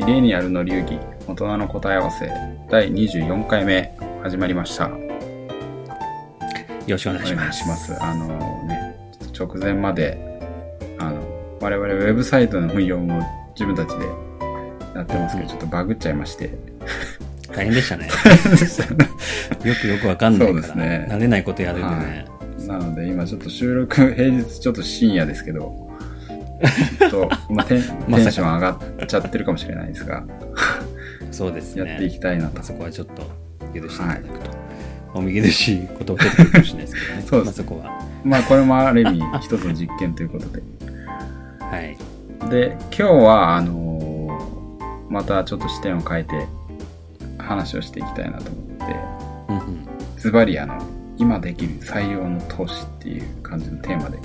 ミレニアルの流儀大人の答え合わせ第24回目始まりました。よろしくお願いします。あのね直前まであの我々ウェブサイトの運用も自分たちでやってますけど、ちょっとバグっちゃいまして。大変でしたね。よくよくわかんないから、そうですね。慣れないことやるんでね。なので今ちょっと収録平日ちょっと深夜ですけどちょっと、まあ、テンテンション上がっちゃってるかもしれないですがそうですね。やっていきたいなとそこはちょっと許していただくと。お見苦しいことを出てくるかもしれないですけどね。そうですまあそこは。まあこれもある意味一つの実験ということではい。で今日はあのーまたちょっと視点を変えて話をしていきたいなと思って。ズバリあの今できる最良の投資っていう感じのテーマで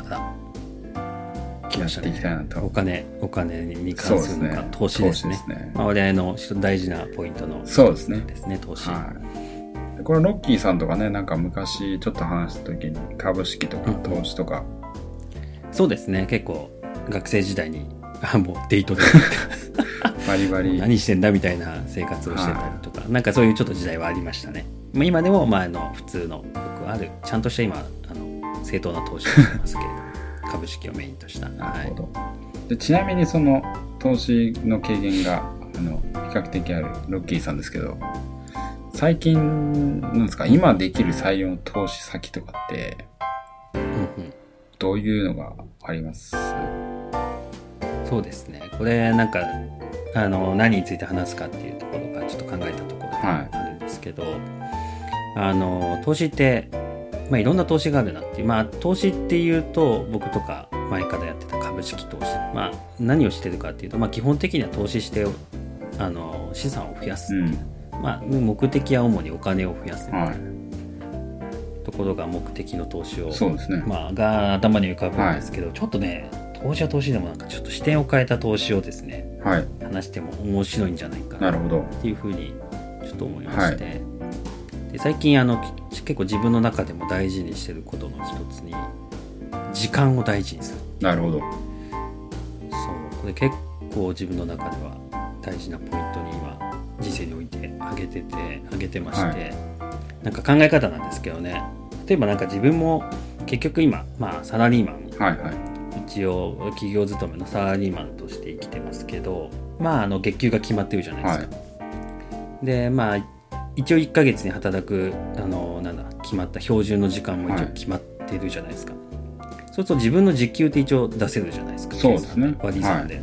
あ来やっまし。ていきたいなと。お金、お金に関するのか、ね。投資ですね。すね。まあ、我々の大事なポイントのそうですね。ですね、投資。はい。でこれロッキーさんとかねなんか昔ちょっと話した時に株式とかうん。投資とか、そうですね、結構学生時代に、あもうデートで バリバリ。何してんだみたいな生活をしてたりとか、なんかそういうちょっと時代はありましたね。まあ、今でも、まあ、あの普通のよくあるちゃんとした今あの正当な投資をしてますけれど株式をメインとした。はい。なるほど、でちなみにその投資の経験があの比較的あるロッキーさんですけど最近なんですか？今できる最良の投資先とかってどういうのがあります？そうですね。これなんかあの何について話すかっていうところがちょっと考えたところがあるんですけど、あの投資って、まあ、いろんな投資があるなっていう。まあ投資っていうと僕とか前からやってた株式投資、まあ、何をしてるかっていうと、まあ、基本的には投資してあの資産を増やすっていう、まあ、目的は主にお金を増やすみたいな。はい。ところが目的の投資をそうですね、まあ、が頭に浮かぶんですけど、ちょっとね投資は投資でもなんかちょっと視点を変えた投資をですねはい。話しても面白いんじゃないかな。なるほど。っていうふうにちょっと思いまして、で最近あのき結構自分の中でも大事にしてることの一つに時間を大事にする。なるほど。そう。これ結構自分の中では大事なポイントに今人生において挙げてて挙げてまして、はい。なんか考え方なんですけどね。例えばなんか自分も結局今、まあ、サラリーマン。はいはい。一応企業勤めのサラリーマンとして生きてますけどまああの月給が決まってるじゃないですか、でまあ一応1ヶ月に働くあのなんだ決まった標準の時間も一応決まってるじゃないですか、そうすると自分の時給って一応出せるじゃないですかそうですね。割り算で、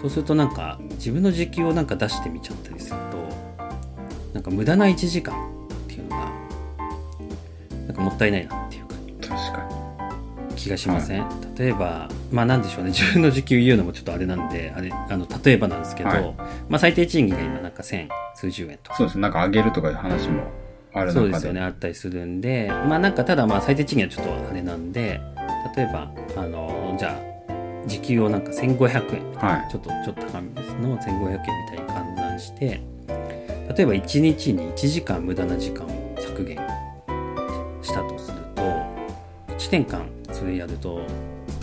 そうするとなんか自分の時給をなんか出してみちゃったりするとなんか無駄な1時間っていうのがなんかもったいないなっていう気がしません、例えばまあなんでしょうね。自分の時給言うのもちょっとあれなんであれあの例えばなんですけど、はい。まあ、最低賃金が今なんか千数十円とか。にそうですね。なんか上げるとかいう話もあるそうですよね。あったりするんで。まあなんかただまあ最低賃金はちょっとあれなんで例えばあのじゃあ時給をなんか1500円。はい。ちょっとちょっと高めです。の1500円みたいに換算して例えば1日に1時間無駄な時間を削減したとすると1年間それやると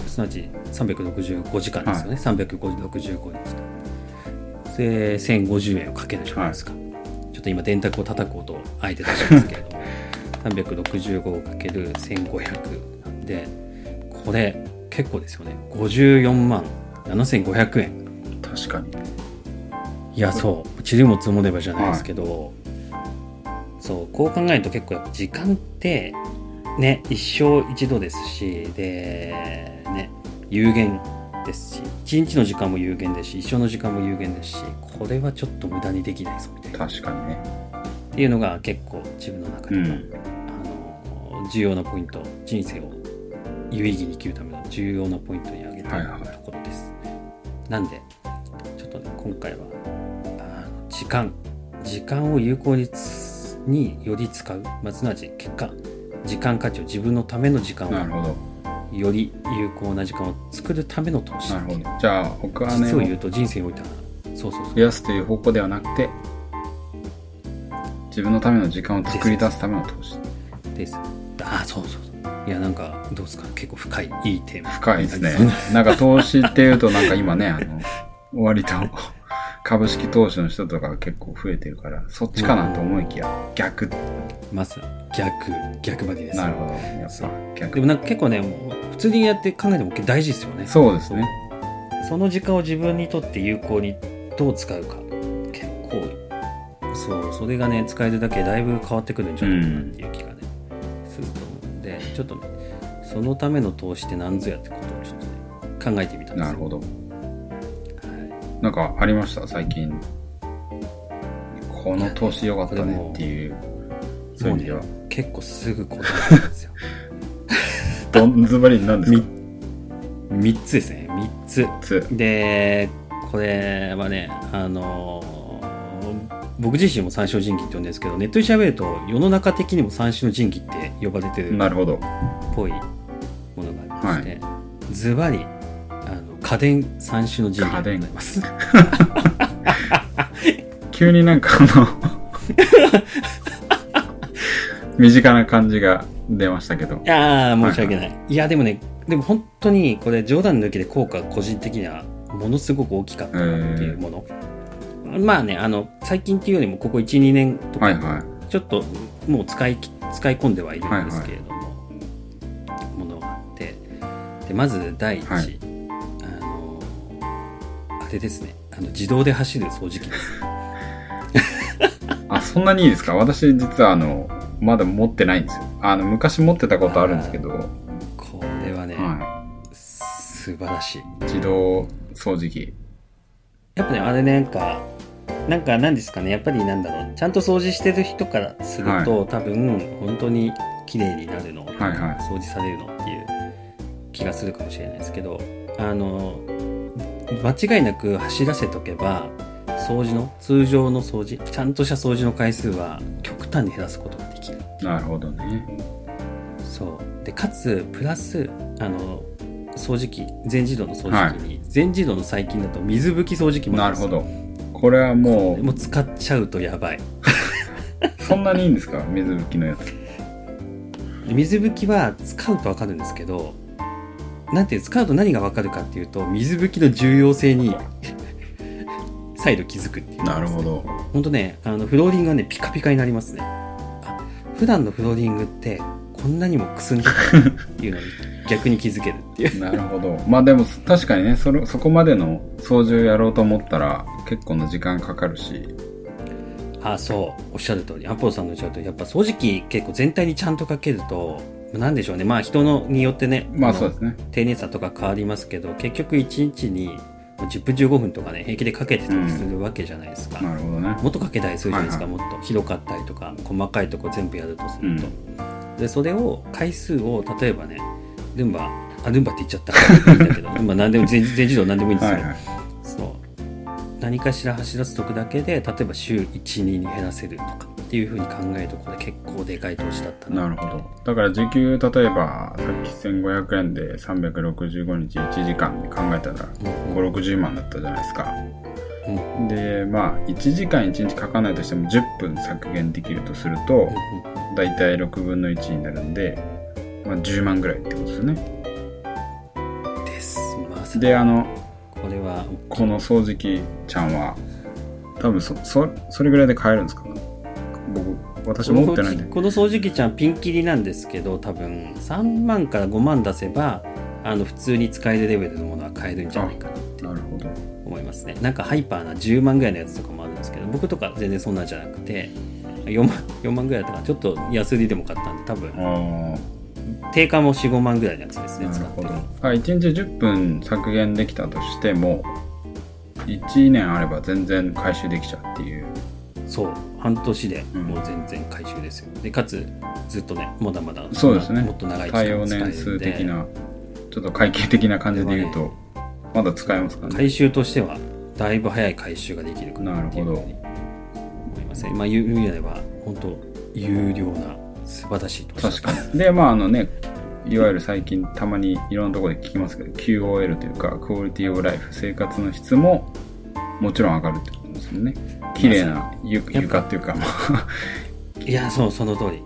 すなわち365時間ですよね、365日で1050円をかけるじゃないですか、ちょっと今電卓を叩く音をあえて出しますけれども。365をかける1500なんでこれ結構ですよね。54万7500円。確かに。いやそう。塵も積もればじゃないですけど、そうこう考えると結構やっぱ時間ってね一生一度ですしでね有限ですし一日の時間も有限ですし一生の時間も有限ですしこれはちょっと無駄にできないぞみたいな。確かにね。っていうのが結構自分の中でも、うん。あの重要なポイント人生を有意義に生きるための重要なポイントに挙げているはいはい。ところです、なんでちょっとね今回はあの時間時間を有効につにより使う、まあ、すなわち結果時間価値を自分のための時間をなるほど。より有効な時間を作るための投資。なるほど。じゃあお金を実を言うと人生においてはそうそうそう。増やすという方向ではなくて自分のための時間を作り出すための投資。です。ああそうそうそう。いやなんかどうですか？結構深いいいテーマ。深いですね。になんか投資っていうとなんか今ねあの割と株式投資の人とかが結構増えてるから、そっちかなと思いきや、逆。まず逆逆張りですなるほど。やっぱ逆。でもなんか結構ねもう普通にやって考えても大事ですよねそうですね。その時間を自分にとって有効にどう使うか結構そうそれがね使えるだけでだいぶ変わってくるんじゃないかなっていう気がね、すると思うんでちょっとねそのための投資って何ぞやってことをちょっとね考えてみたんですよなるほど。はいなんかありました？最近。この投資良かったねっていう、そういう意味では。結構すぐ答えるんですよ。どんずばりなんですか？3つですね。3つ。つ。でこれはねあのー僕自身も三種の神器って呼んでるんですけどネットで調べると世の中的にも三種の神器って呼ばれてるっなるほど。ぽいものがありまして、ズバリ家電三種の神器でございます。急になんかあの、身近な感じが出ましたけど。ああ申し訳ない、いやでもねでも本当にこれ冗談抜きで効果が個人的にはものすごく大きかったなっていうもの、まあねあの最近っていうよりもここ12年とかはいはい。ちょっともう使い使い込んではいるんですけれども、ものがあって。でまず第一、はいれですね。あの自動で走る掃除機です。あ、そんなにいいですか？私実はあの、まだ持ってないんですよ。あの、昔持ってたことあるんですけど、はこれはね、い。素晴らしい。自動掃除機。やっぱねあれねなんかなんか何ですかね？やっぱりなんだろう。ちゃんと掃除してる人からすると、多分本当に綺麗になるの、はいはい。掃除されるのっていう気がするかもしれないですけどあの間違いなく走らせとけば掃除の通常の掃除ちゃんとした掃除の回数は極端に減らすことができるなるほどね。そうでかつプラスあの掃除機全自動の掃除機に、全自動の最近だと水拭き掃除機もあるんですよなるほど。これはももう使っちゃうとやばいう そんなにいいんですか？水拭きのやつ。水拭きは使うと分かるんですけどなんて使うと何が分かるかっていうと水拭きの重要性に 再度気づくっていうなるほど。本当ねあのフローリングがねピカピカになりますねあ普段のフローリングってこんなにもくすんでたなっていうのに 逆に気づけるっていうなるほど。まあでも確かにね、それそこまでの掃除をやろうと思ったら結構な時間かかるし。あそうおっしゃる通りアポロさんのおっしゃる通りやっぱ掃除機結構全体にちゃんとかけるとなんでしょうね。まあ人のによってねのまあそうですね。丁寧さとか変わりますけど結局1日に10分15分とかね平気でかけてたりするわけじゃないですか、なるほどね。もっとかけたりするじゃないですか、はいもっと。広かったりとか細かいとこ全部やるとすると、でそれを回数を例えばねルンバあルンバって言っちゃったいいんだけど ルンバ何でも全全自動何でもいいんですよ、はいはい。そう。何かしら走らせとくだけで例えば週12に減らせるとかっていうふうに考えるとこれ結構でかい投資だったな。なるほど。だから時給、例えば、さっき1500円で365日1時間考えたら、うん5、60万だったじゃないですか。うんで、まあ、1時間1日書かないとしても10分削減できるとすると、うんうん。だいたい6分の1になるんで、まあ、10万ぐらいってことですよね。です。まさにで、あの、これはこの掃除機ちゃんは、多分そ、そ、それぐらいで買えるんですか僕、私持ってないんで。この掃除機ちゃんピンキリなんですけど多分3万から5万出せばあの普通に使えるレベルのものは買えるんじゃないかなってなるほど。思いますねなんかハイパーな10万ぐらいのやつとかもあるんですけど僕とか全然そんなんじゃなくて4万 ,4 万ぐらいとかちょっと安売りでも買ったんで多分あ定価も45万ぐらいのやつですあ、ねなるほど使ってる。あ1日10分削減できたとしても、1年あれば全然回収できちゃうっていう。そう半年でうん。もう全然回収ですよ、でかつずっとねまだまだそうですね。もっと長い期間使えるん年で数的な、ちょっと会計的な感じで言うと、まだ使えますかね。回収としてはだいぶ早い回収ができるかなっていうふうに思いますね。まあ言う意味では本当有料な素晴らしい投資確かに。で、まああのね、いわゆる最近たまにいろんなところで聞きますけど、QOL というか、クオリティオブライフ、生活の質ももちろん上がるとですよね。綺麗な床床っていうか、まあ、いやそうその通り。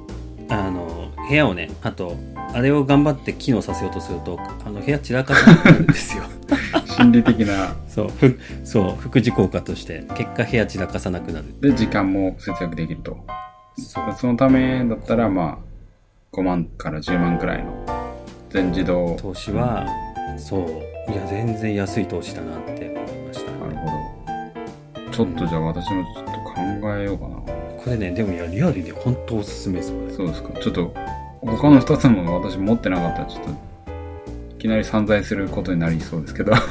あの部屋をねあとあれを頑張って機能させようとするとあの部屋散らかってくるんですよ。心理的な。そうふそう副次効果として結果部屋散らかさなくなる。で時間も節約できると。そのためだったらまあ5万から10万くらいの全自動。投資はそう。いや全然安い投資だなってちょっとじゃあ私もちょっと考えようかな。これねでもいやリアルで本当おすすめですこれ。そうですかちょっと他の2つも私持ってなかったらちょっといきなり散財することになりそうですけど。確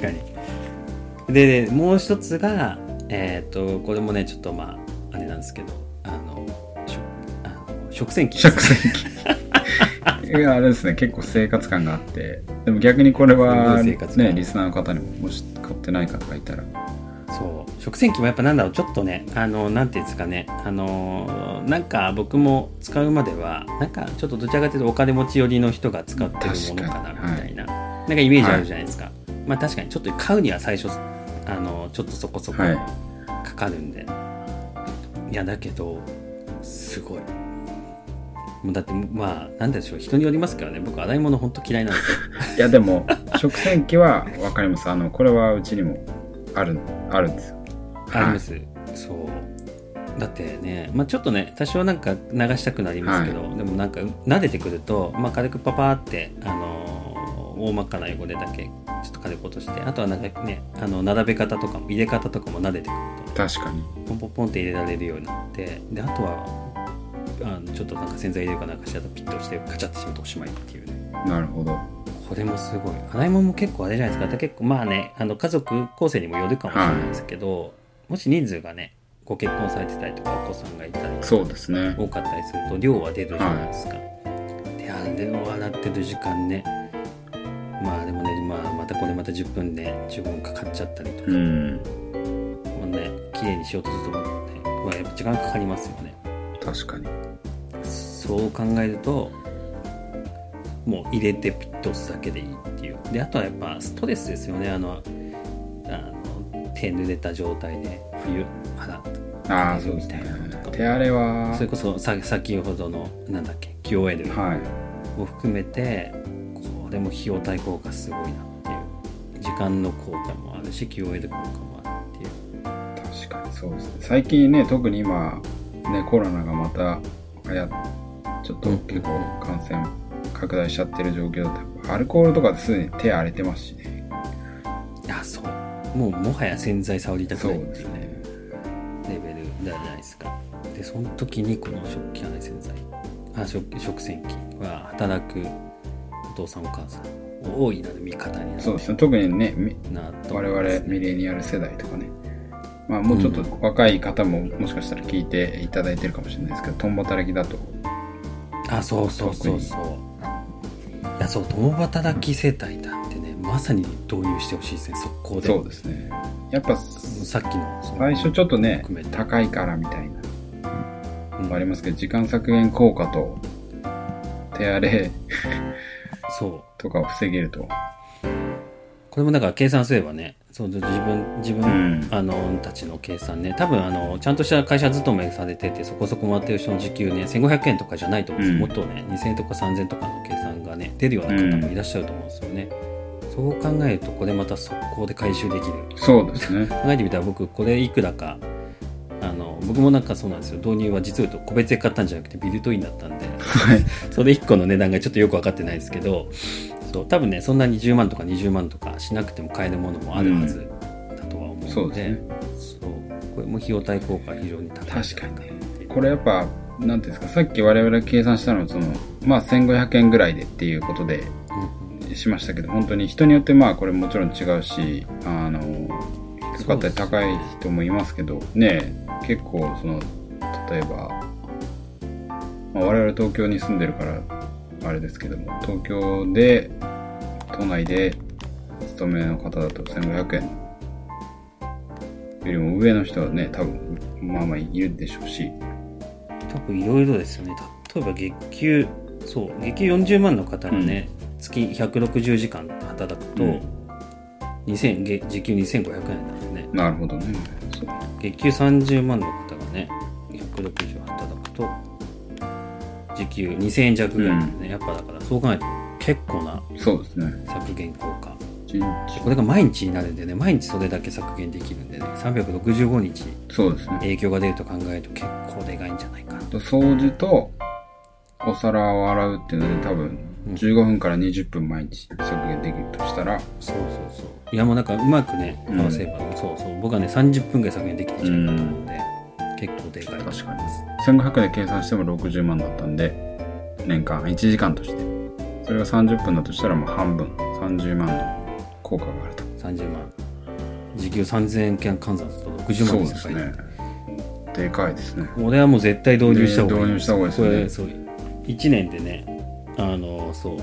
かに。ででもう一つがえっ、とこれもねちょっとまああれなんですけどあの食あの食洗機食洗機あれですね。結構生活感があって。でも逆にこれはねリスナーの方にももし買ってない方がいたら。そう。食洗機もやっぱなんだろう。ちょっとねあのなんていうんですかね。あのなんか僕も使うまではなんかちょっとどちらかというとお金持ち寄りの人が使ってるものかなみたいな、なんかイメージあるじゃないですか、まあ確かにちょっと買うには最初あのちょっとそこそこはい。かかるんで、い、やだけどすごいもうだってまあなんでしょう人によりますからね。僕洗い物本当嫌いなんですよ。いやでも食洗機は分かります。あのこれはうちにもあるあるんですよ。あります、そう。だってね、まあ、ちょっとね多少なんか流したくなりますけど、でもなんか撫でてくると、まあ、軽くパパーって、あのー大まかな汚れだけちょっと軽く落としてあとはなんかねあの並べ方とかも入れ方とかも撫でてくる確かに。とポンポンポンって入れられるようになってであとはあのちょっとなんか洗剤入れるかなんかしたらピッと押してカチャってしまうとおしまいっていうね。なるほど。これもすごい。洗い物も結構あれじゃないですか。結構まあねあの家族構成にもよるかもしれないですけど、もし人数がねご結婚されてたりとかお子さんがいたりそうですね。多かったりすると量は出るじゃないですか、であれを洗ってる時間ね。まあでもね、まあ、またこれまた10分で15分かかっちゃったりとか、うん。もうね綺麗にしようとするとね、まあ、やっぱ時間かかりますよね。確かにそう考えるともう入れてピッと押すだけでいいっていう。であとはやっぱストレスですよね。あのあの手濡れた状態で冬洗ったああそうですねみたいなのとか。手荒れはそれこそさ先ほどのなんだっけ QOL はい。も含めてこれも費用対効果すごいなっていう。時間の効果もあるし QOL 効果もあるっていう。確かにそうですね。最近ね特に今ねコロナがまた流行っちょっと結構感染拡大しちゃってる状況だとアルコールとかですでに手荒れてますしね。いやそう。もうもはや洗剤触りたくないっていうねですねレベルじゃないですか。でその時にこの食器洗い洗剤あ食食洗機は働くお父さんお母さんの大いなる味方になそうですね。特にねみなと思我々ミレニアル世代とかね。まあもうちょっと若い方ももしかしたら聞いていただいてるかもしれないですけど共働きだとあそうそうそうそう。いやそう共働き世帯なんてねまさに導入してほしいですね速攻で。そうですね。やっぱさっきの最初ちょっとね高いからみたいな。うん。ありますけど時間削減効果と手荒れそう。とかを防げると。これもだから計算すればねそう自分自分、うん。あのたちの計算ね。多分あのちゃんとした会社勤めされててそこそこ回ってる人の時給ね1500円とかじゃないと思うんですよ、うん。もっとね2000円とか3000円とかの計算がね出るような方もいらっしゃると思うんですよね、そう考えるとこれまた速攻で回収できる。そうですね。考えてみたら僕これいくらかあの僕もなんかそうなんですよ。導入は実を言うと個別で買ったんじゃなくてビルトインだったんで。はい。それ1個の値段がちょっとよく分かってないですけどそう多分ねそんなに10万とか20万とかしなくても買えるものもあるはずだとは思うので,、そうですね。そうこれも費用対効果が非常に高い確かにね。これやっぱなんていうんですかさっき我々が計算したのはそのまあ1500円ぐらいでっていうことでうん。しましたけど本当に人によってまあこれもちろん違うしあの低かったり高い人もいますけどね結構その例えば、まあ、我々東京に住んでるからあれですけども東京で都内でお勤めの方だと1500円。よりも上の人はね多分まあまあいるでしょうし。多分いろいろですよね。例えば月給そう月給40万の方がね、月160時間働くと、うん。2000月時給2500円なんですね。なるほどね。月給30万の方がね160働くと時給2000円弱ぐらいなんでね、やっぱだからそう考えると結構なそうですね。削減効果。これが毎日になるんでね毎日それだけ削減できるんでね365日そうですね。影響が出ると考えると結構でかいんじゃないかな。と掃除と、お皿を洗うっていうので多分、15分から20分毎日削減できるとしたら、そうそうそう。いやもうなんかうまくねうん。合わせれば、そうそう。僕はね30分ぐらい削減できてんじゃないかと思うん。で、結構でかいと思います。確かに。1500で計算しても60万だったんで、年間1時間として。それが30分だとしたらもう半分、30万の効果があると。30万時給3000円換算すると60そう万ですですね。でかいですね。これはもう絶対導入した方がいいね導入した方がいいですねこれそう1年でねあのそう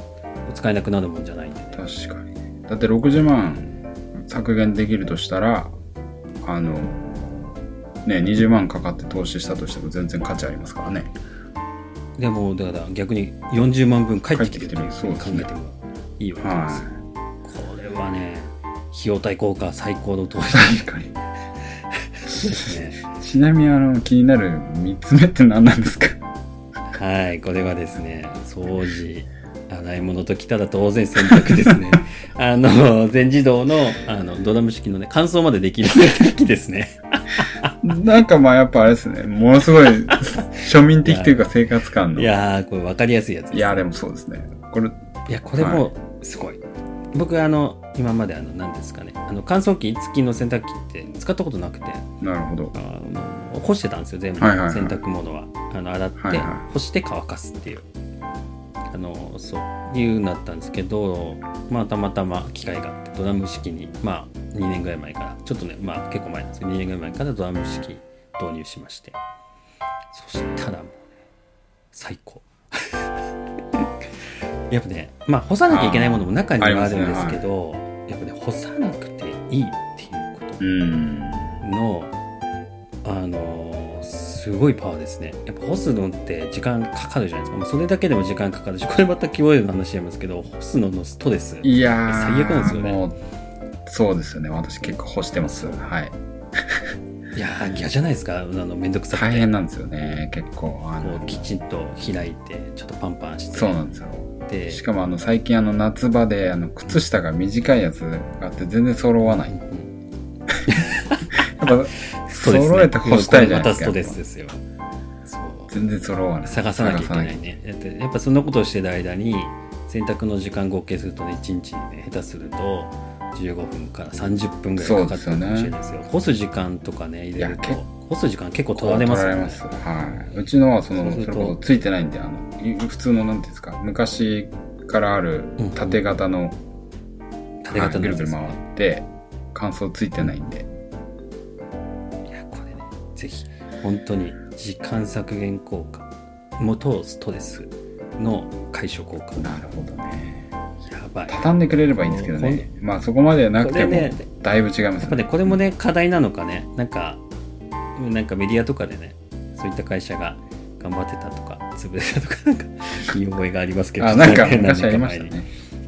使えなくなるもんじゃないんでね確かにね。だって60万削減できるとしたら、あの、ね、20万かかって投資したとしても全然価値ありますからね。でもだから逆に40万分返ってきてるといううですね考えてもいいわけです、はこれはね費用対効果最高の投資。い。確かに。ですね。ちなみにあの、気になる3つ目って何なんですか？はいこれはですね掃除。洗い物ときたら当然洗濯ですね。あの全自動のあのドラム式のね乾燥までできる洗濯機ですねなんかまあやっぱあれですね、ものすごい 庶民的というか生活感の。いやーこれ分かりやすいやつですいや、でもそうですね。これ、いや、これもすごい。僕、あの、今まで、あの、何ですかね、あの、乾燥機付きの洗濯機って使ったことなくて、なるほど。あの干してたんですよ、全部、はいはいはい洗濯物は。あの、洗って、はいはい干して乾かすっていう。あの、そういうなったんですけど、まあ、たまたま機会があって、ドラム式に、まあ、2年ぐらい前から、ちょっとね、まあ、結構前なんですけど、2年ぐらい前からドラム式導入しまして、そしたらもうね、最高。やっぱね、まあ、干さなきゃいけないものも中にはあるんですけど、やっぱね、干さなくていいっていうこうん。との、あのーすごいパワーですね。やっぱ干すのって時間かかるじゃないですか。まあ、それだけでも時間かかるし、これまた気負える話しちゃいますけど、干すののストレス。いやー。最悪なんですよねもう、そうですよね。私結構干してます。はい。いやー、嫌じゃないですか。あの、めんどくさくて。大変なんですよね。結構。あのきちんと開いて、ちょっとパンパンして。そうなんですよ。で、しかもあの最近あの夏場であの靴下が短いやつがあって全然揃わない。うんやうん 揃えて干したいじゃないですか。またストレスですよ。そう。全然揃わない。探さなきゃいけないね。だってやっぱそんなことをしてる間に洗濯の時間合計するとね1日にね下手すると15分から30分ぐらいかかってるかもしれないですよ干す時間とかね入れると干す時間結構取られますよね。はい。うちのはその、それこそついてないんで、あの、い普通のなんていうんですか、昔からある縦型の、縦型のはいぐるぐる回って、乾燥ついてないんで。ぜひ。本当に時間削減効果。元ストレスの解消効果。なるほどね。やばい。畳んでくれればいいんですけどね。まあそこまでなくてもだいぶ違いますやっぱね、これもね、課題なのかね、なんか、なんかメディアとかでね、そういった会社が頑張ってたとか、潰れたとか、なんか、見覚えがありますけど、あ、なんか 何昔ありましたね。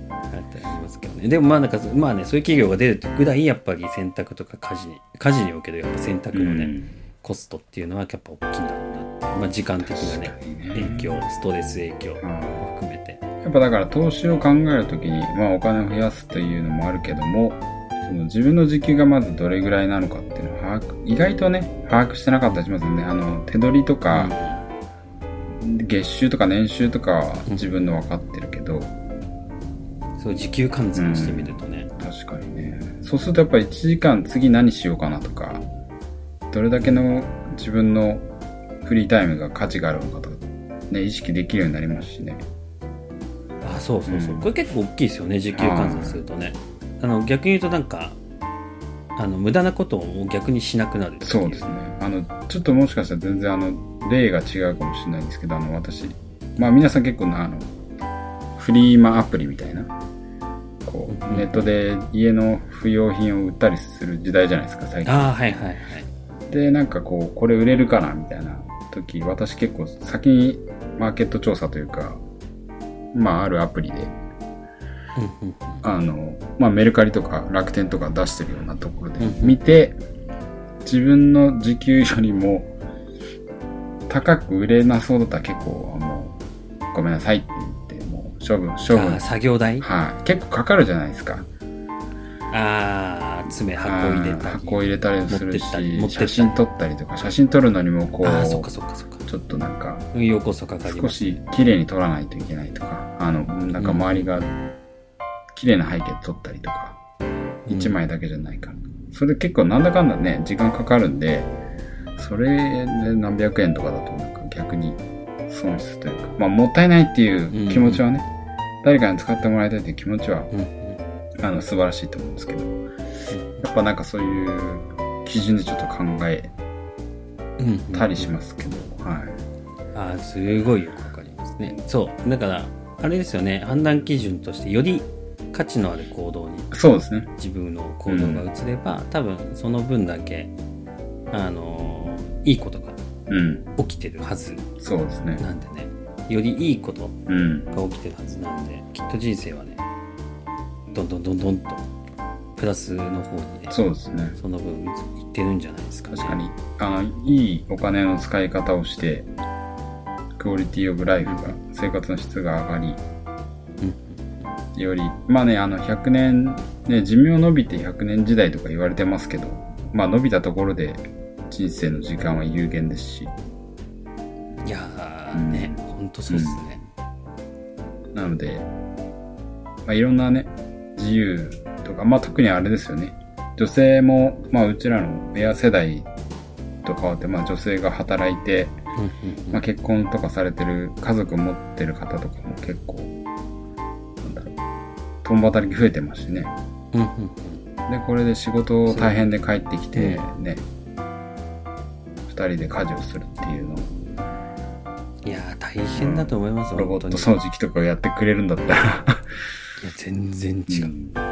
あったありますけどね。でもまあなんか、まあね、そういう企業が出るぐらい、やっぱり洗濯とか家事に、家事におけるやっぱ洗濯のね、うんコストっていうのはやっぱ大きいんだろうなって。まあ時間的なね、ね影響、ストレス影響うんも含めて。やっぱだから投資を考えるときに、まあお金を増やすというのもあるけども、その自分の時給がまずどれぐらいなのかっていうのを把握、意外とね、把握してなかったりしますよね。あの、手取りとか、月収とか年収とかは自分の分かってるけど、そう、時給換算してみるとね、確かにね。そうするとやっぱり1時間次何しようかなとか、どれだけの自分のフリータイムが価値があるのかとか、ね、意識できるようになりますしね。あそうそうそう、うん。これ結構大きいですよね時給換算するとね。あの逆に言うとなんかあの無駄なことを逆にしなくなるそうですね。あの、ちょっともしかしたら全然あの、例が違うかもしれないんですけど、あの、私、まあ皆さん結構な、あの、フリーマアプリみたいな、こう、うんネットで家の不要品を売ったりする時代じゃないですか、最近。ああはいはいはいで、なんかこう、これ売れるかな、みたいな時、私結構先にマーケット調査というか、まああるアプリで、あの、まあ、メルカリとか楽天とか出してるようなところでうん見て、自分の時給よりも高く売れなそうだったら結構もうごめんなさいって言ってもう処分、処分。作業台はい。結構かかるじゃないですか。ああ爪箱入れたり。箱入れたりする持ってったり持っし、てったり。写真撮ったりとか、写真撮るのにもこう、ああそっかそっかそっか。ちょっとなんか、運用コストかかり少ますし綺麗に撮らないといけないとか、あの、なんか周りが綺麗な背景撮ったりとか、一枚だけじゃないか。ら。それ結構なんだかんだね、時間かかるんで、それで何百円とかだとなんか逆に損失というか、まあもったいないっていう気持ちはね、誰かに使ってもらいたいっていう気持ちは、うんうん。あの、素晴らしいと思うんですけど、やっぱなんかそういう基準でちょっと考えうんうんたりしますけど、はい。ああすごいよくわかりますねそうだからあれですよね判断基準としてより価値のある行動にそうですね。自分の行動が移れば、多分その分だけあのいいことがうん。起きてるはずそうですね。なんでねよりいいことうん。が起きてるはずなんできっと人生はねどんどんどんどんとプラスの方にねそうですね。その分いってるんじゃないですかね。確かに、あの、いいお金の使い方をして、クオリティオブライフが、生活の質が上がり、より、まあね、あの、100年、ね、寿命伸びて100年時代とか言われてますけど、まあ伸びたところで人生の時間は有限ですし、いやーね、ほんとそうっすね、なので、まあ、いろんなね、自由とか、まあ特にあれですよね。女性も、まあうちらの親世代と変わって、まあ女性が働いて、うんうんうん。まあ結婚とかされてる、家族持ってる方とかも結構、なんだろう、共働き増えてますしね。うんうんうん。で、これで仕事大変で帰ってきてう、ね、二人で家事をするっていうの。を、いやー大変だと思います、ロボット掃除機とかをやってくれるんだったら、いや全然違う、うん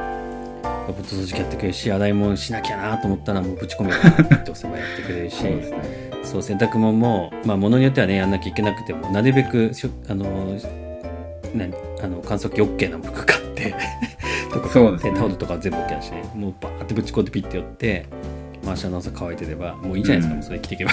ロボット掃除機やってくれるし洗い物しなきゃなと思ったらもうぶち込めよって押せばやってくれるしそうね。そう洗濯物もまあ物によってはねやんなきゃいけなくてもなるべくしょあの何あの乾燥機 OK な服買ってとかそうですねタオルとか全部 OK だしねもうバーってぶち込んでピッて寄って明日の朝乾いてればもういいじゃないですか、うんもうそれ着ていけば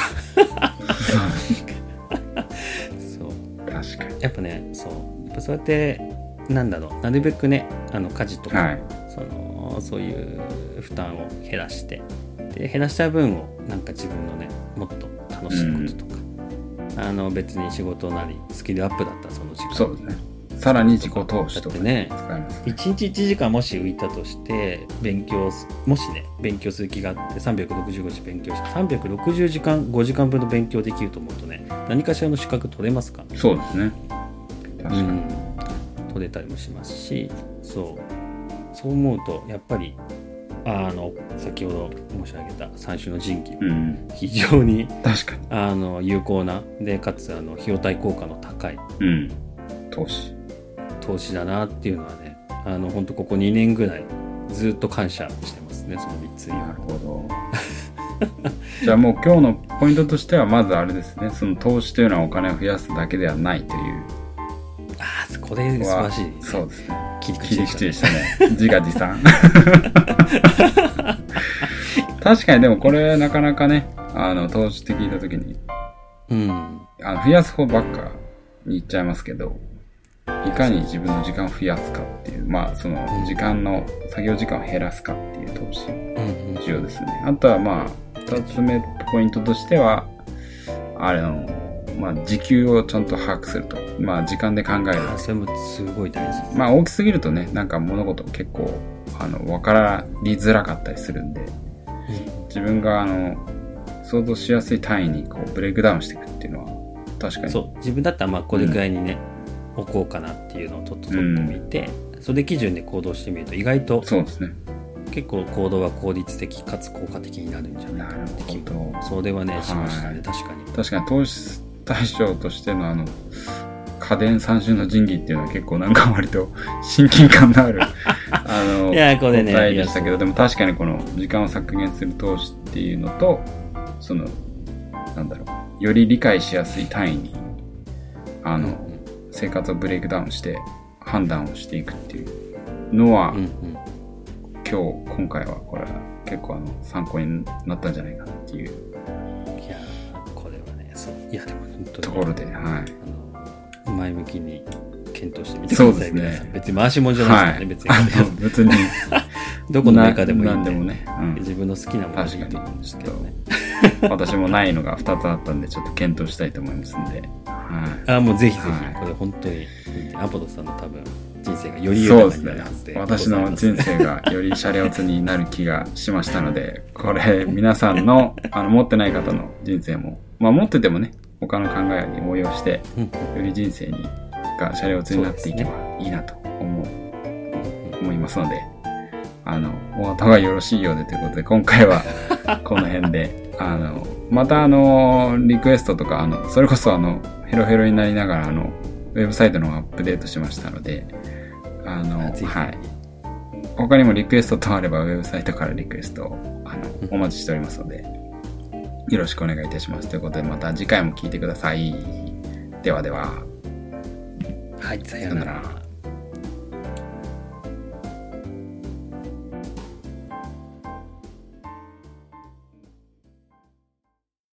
そう確かに。やっぱねそうやっぱそうやってなんだろうなるべくねあの家事とか、はい。そのそういう負担を減らしてで減らした分をなんか自分のねもっと楽しいこととか、あの別に仕事なりスキルアップだったらその時間そうですね。さらに自己投資とかね使います。1日1時間もし浮いたとして勉強すもしね勉強する気があって365日勉強して360時間5時間分の勉強できると思うとね何かしらの資格取れますかそうですね。確かに。うん、取れたりもしますしそうそう思うとやっぱりあの先ほど申し上げた三種の神器うん。非常に確かに。あの有効なでかつあの費用対効果の高いうん。投資。投資だなっていうのはねあの本当ここ2年ぐらいずっと感謝してますねその3つになはるほど。じゃあもう今日のポイントとしては、まずあれですね。その投資というのはお金を増やすだけではないというこれ素晴らしい、ね、そうですね。切り口でしたね。自画自賛。確かにでもこれなかなかね、あの、投資って聞いたときに、うんあの増やす方ばっかに言っちゃいますけど、いかに自分の時間を増やすかっていう、まあ、その時間の、作業時間を減らすかっていう投資、うんうん重要ですね。あとはまあ、二つ目ポイントとしては、あれの、まあ、時給をちゃんと把握すると。まあ、時間で考える。あそれもすごい大事まあ、大きすぎるとね、なんか物事結構、あの、わからりづらかったりするんで、自分があの、想像しやすい単位にこう、ブレイクダウンしていくっていうのは、確かに。そう自分だったらまあこれくらいにね、置こうかなっていうのをとっととってみて、それ基準で行動してみると意外とそうですね。結構行動は効率的かつ効果的になるんじゃないかなって気なるほどそれはねしましたね、はい確かに確かに投資対象としてのあの、家電三種の神器っていうのは結構なんか割と 親近感のある、あの、いやこれね答えでしたけど、でも確かにこの時間を削減する投資っていうのと、その、なんだろう、より理解しやすい単位に、あの、うん。生活をブレイクダウンして判断をしていくっていうのは、うんうん。今日、今回はこれは結構あの、参考になったんじゃないかなっていういやでも本当にところで、はい。前向きに検討してみてください。そうですね別に回し物じゃないですからね、別に。あの別に、どこのメーカーでもいいなんんででもね。うん自分の好きなものでいいと思うんですけどね。私もないのが2つあったんで、ちょっと検討したいと思いますんで。はい。あもうぜひぜひ、はいこれ本当に、アポロさんの多分、人生がより豊かになそうですねるはずで。。私の人生がよりシャレオツになる気がしましたので、これ皆さんのあの持ってない方の人生も、まあ持っててもね、他の考えに応用して、うん。より人生にがシャレオツになっていけばいいなと思う、思いますので、あの、お後がよろしいようでということで、今回は この辺で、あの、またあの、リクエストとか、あの、それこそあの、ヘロヘロになりながら、あの、ウェブサイトのアップデートしましたので、あの、はい。他にもリクエスト等あれば、ウェブサイトからリクエストを、あの、お待ちしておりますので、よろしくお願いいたします。ということで、また次回も聞いてください。ではでは。はい、さようならら。